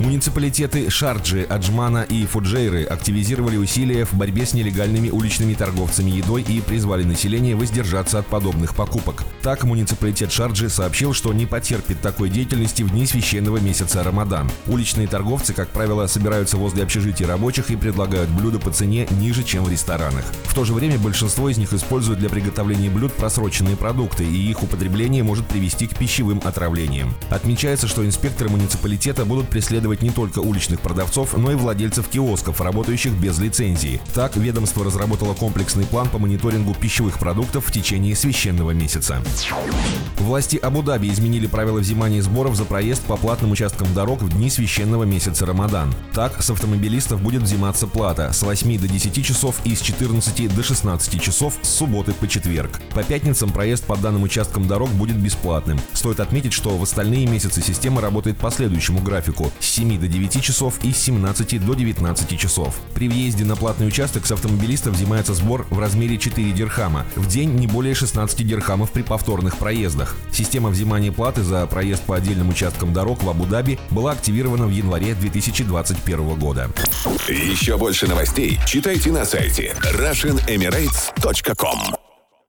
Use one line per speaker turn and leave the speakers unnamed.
Муниципалитеты Шарджи, Аджмана и Фуджейры активизировали усилия в борьбе с нелегальными уличными торговцами едой и призвали население воздержаться от подобных покупок. Так, муниципалитет Шарджи сообщил, что не потерпит такой деятельности в дни священного месяца Рамадан. Уличные торговцы, как правило, собираются возле общежитий рабочих и предлагают блюда по цене ниже, чем в ресторанах. В то же время большинство из них используют для приготовления блюд просроченные продукты, и их употребление может привести к пищевым отравлениям. Отмечается, что инспекторы муниципалитета будут преследовать преследовать не только уличных продавцов, но и владельцев киосков, работающих без лицензии. Так, ведомство разработало комплексный план по мониторингу пищевых продуктов в течение священного месяца. Власти Абу-Даби изменили правила взимания сборов за проезд по платным участкам дорог в дни священного месяца Рамадан. Так, с автомобилистов будет взиматься плата с 8 до 10 часов и с 14 до 16 часов с субботы по четверг. По пятницам проезд по данным участкам дорог будет бесплатным. Стоит отметить, что в остальные месяцы система работает по следующему графику. С 7 до 9 часов и с 17 до 19 часов. При въезде на платный участок с автомобилиста взимается сбор в размере 4 дирхама. В день не более 16 дирхамов при повторных проездах. Система взимания платы за проезд по отдельным участкам дорог в Абу-Даби была активирована в январе 2021 года.
Еще больше новостей читайте на сайте RussianEmirates.com